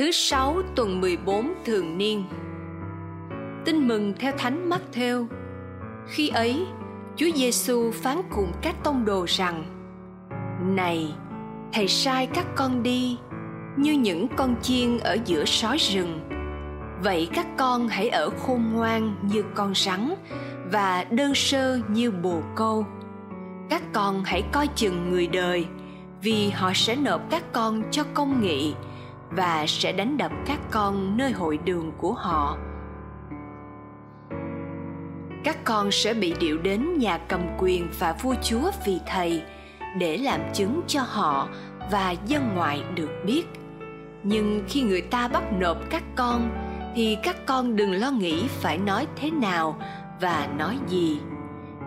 thứ sáu tuần 14 thường niên. Tin mừng theo Thánh Matthew. Khi ấy, Chúa Giêsu phán cùng các tông đồ rằng: Này, thầy sai các con đi như những con chiên ở giữa sói rừng. Vậy các con hãy ở khôn ngoan như con rắn và đơn sơ như bồ câu. Các con hãy coi chừng người đời, vì họ sẽ nộp các con cho công nghị và sẽ đánh đập các con nơi hội đường của họ. Các con sẽ bị điệu đến nhà cầm quyền và vua chúa vì thầy, để làm chứng cho họ và dân ngoại được biết. Nhưng khi người ta bắt nộp các con, thì các con đừng lo nghĩ phải nói thế nào và nói gì.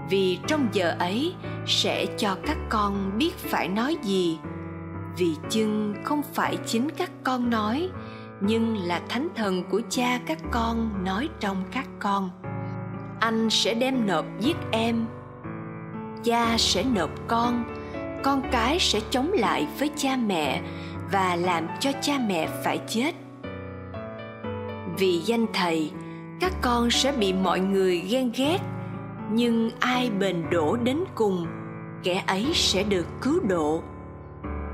Vì trong giờ ấy sẽ cho các con biết phải nói gì vì chưng không phải chính các con nói, nhưng là thánh thần của cha các con nói trong các con. Anh sẽ đem nộp giết em, cha sẽ nộp con con cái sẽ chống lại với cha mẹ và làm cho cha mẹ phải chết. Vì danh thầy, các con sẽ bị mọi người ghen ghét, nhưng ai bền đổ đến cùng, kẻ ấy sẽ được cứu độ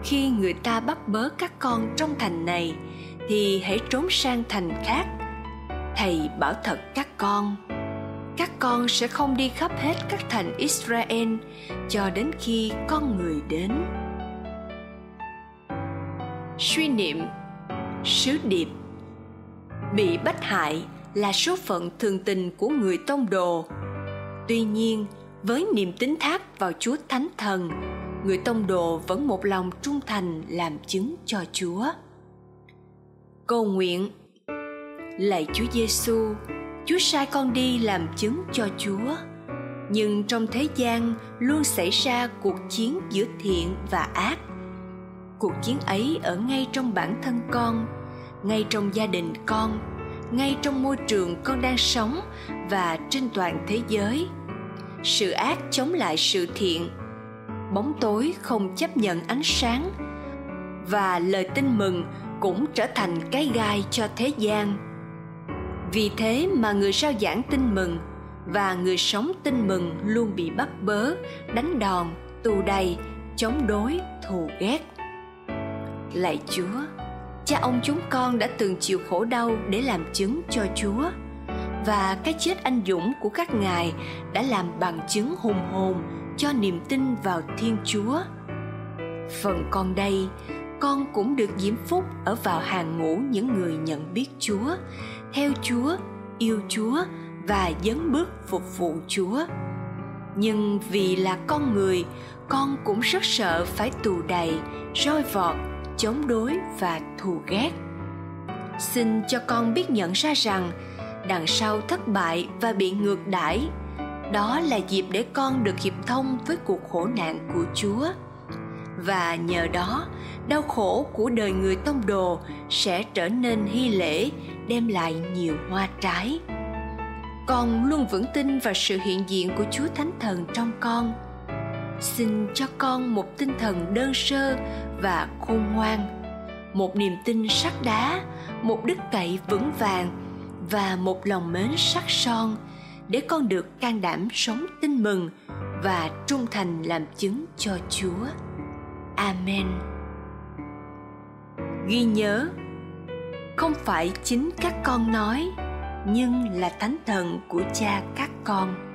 khi người ta bắt bớ các con trong thành này, thì hãy trốn sang thành khác. Thầy bảo thật các con các con sẽ không đi khắp hết các thành israel cho đến khi con người đến. Suy niệm, sứ điệp. Bị bách hại là số phận thường tình của người tông đồ. Tuy nhiên, với niềm tín thác vào chúa thánh thần người tông đồ vẫn một lòng trung thành làm chứng cho Chúa. Cầu nguyện Lạy Chúa Giêsu, Chúa sai con đi làm chứng cho Chúa. Nhưng trong thế gian luôn xảy ra cuộc chiến giữa thiện và ác. Cuộc chiến ấy ở ngay trong bản thân con, ngay trong gia đình con, ngay trong môi trường con đang sống và trên toàn thế giới. Sự ác chống lại sự thiện bóng tối không chấp nhận ánh sáng, và lời tin mừng cũng trở thành cái gai cho thế gian. Vì thế mà người rao giảng tin mừng và người sống tin mừng luôn bị bắt bớ, đánh đòn, tù đầy, chống đối, thù ghét. Lạy chúa, cha ông chúng con đã từng chịu khổ đau để làm chứng cho chúa, và cái chết anh dũng của các ngài đã làm bằng chứng hùng hồn cho niềm tin vào thiên chúa. Phần con đây, con cũng được diễm phúc ở vào hàng ngũ những người nhận biết chúa, theo chúa, yêu chúa và dấn bước phục vụ chúa. Nhưng vì là con người, con cũng rất sợ phải tù đầy, roi vọt, chống đối và thù ghét. Xin cho con biết nhận ra rằng đằng sau thất bại và bị ngược đãi đó là dịp để con được hiệp thông với cuộc khổ nạn của chúa. Và nhờ đó, đau khổ của đời người tông đồ sẽ trở nên hy lễ, đem lại nhiều hoa trái. Con luôn vững tin vào sự hiện diện của chúa thánh thần trong con. Xin cho con một tinh thần đơn sơ và khôn ngoan, một niềm tin sắt đá, một đức cậy vững vàng và một lòng mến sắc son để con được can đảm sống tin mừng và trung thành làm chứng cho Chúa. Amen. Ghi nhớ, không phải chính các con nói, nhưng là Thánh Thần của Cha các con.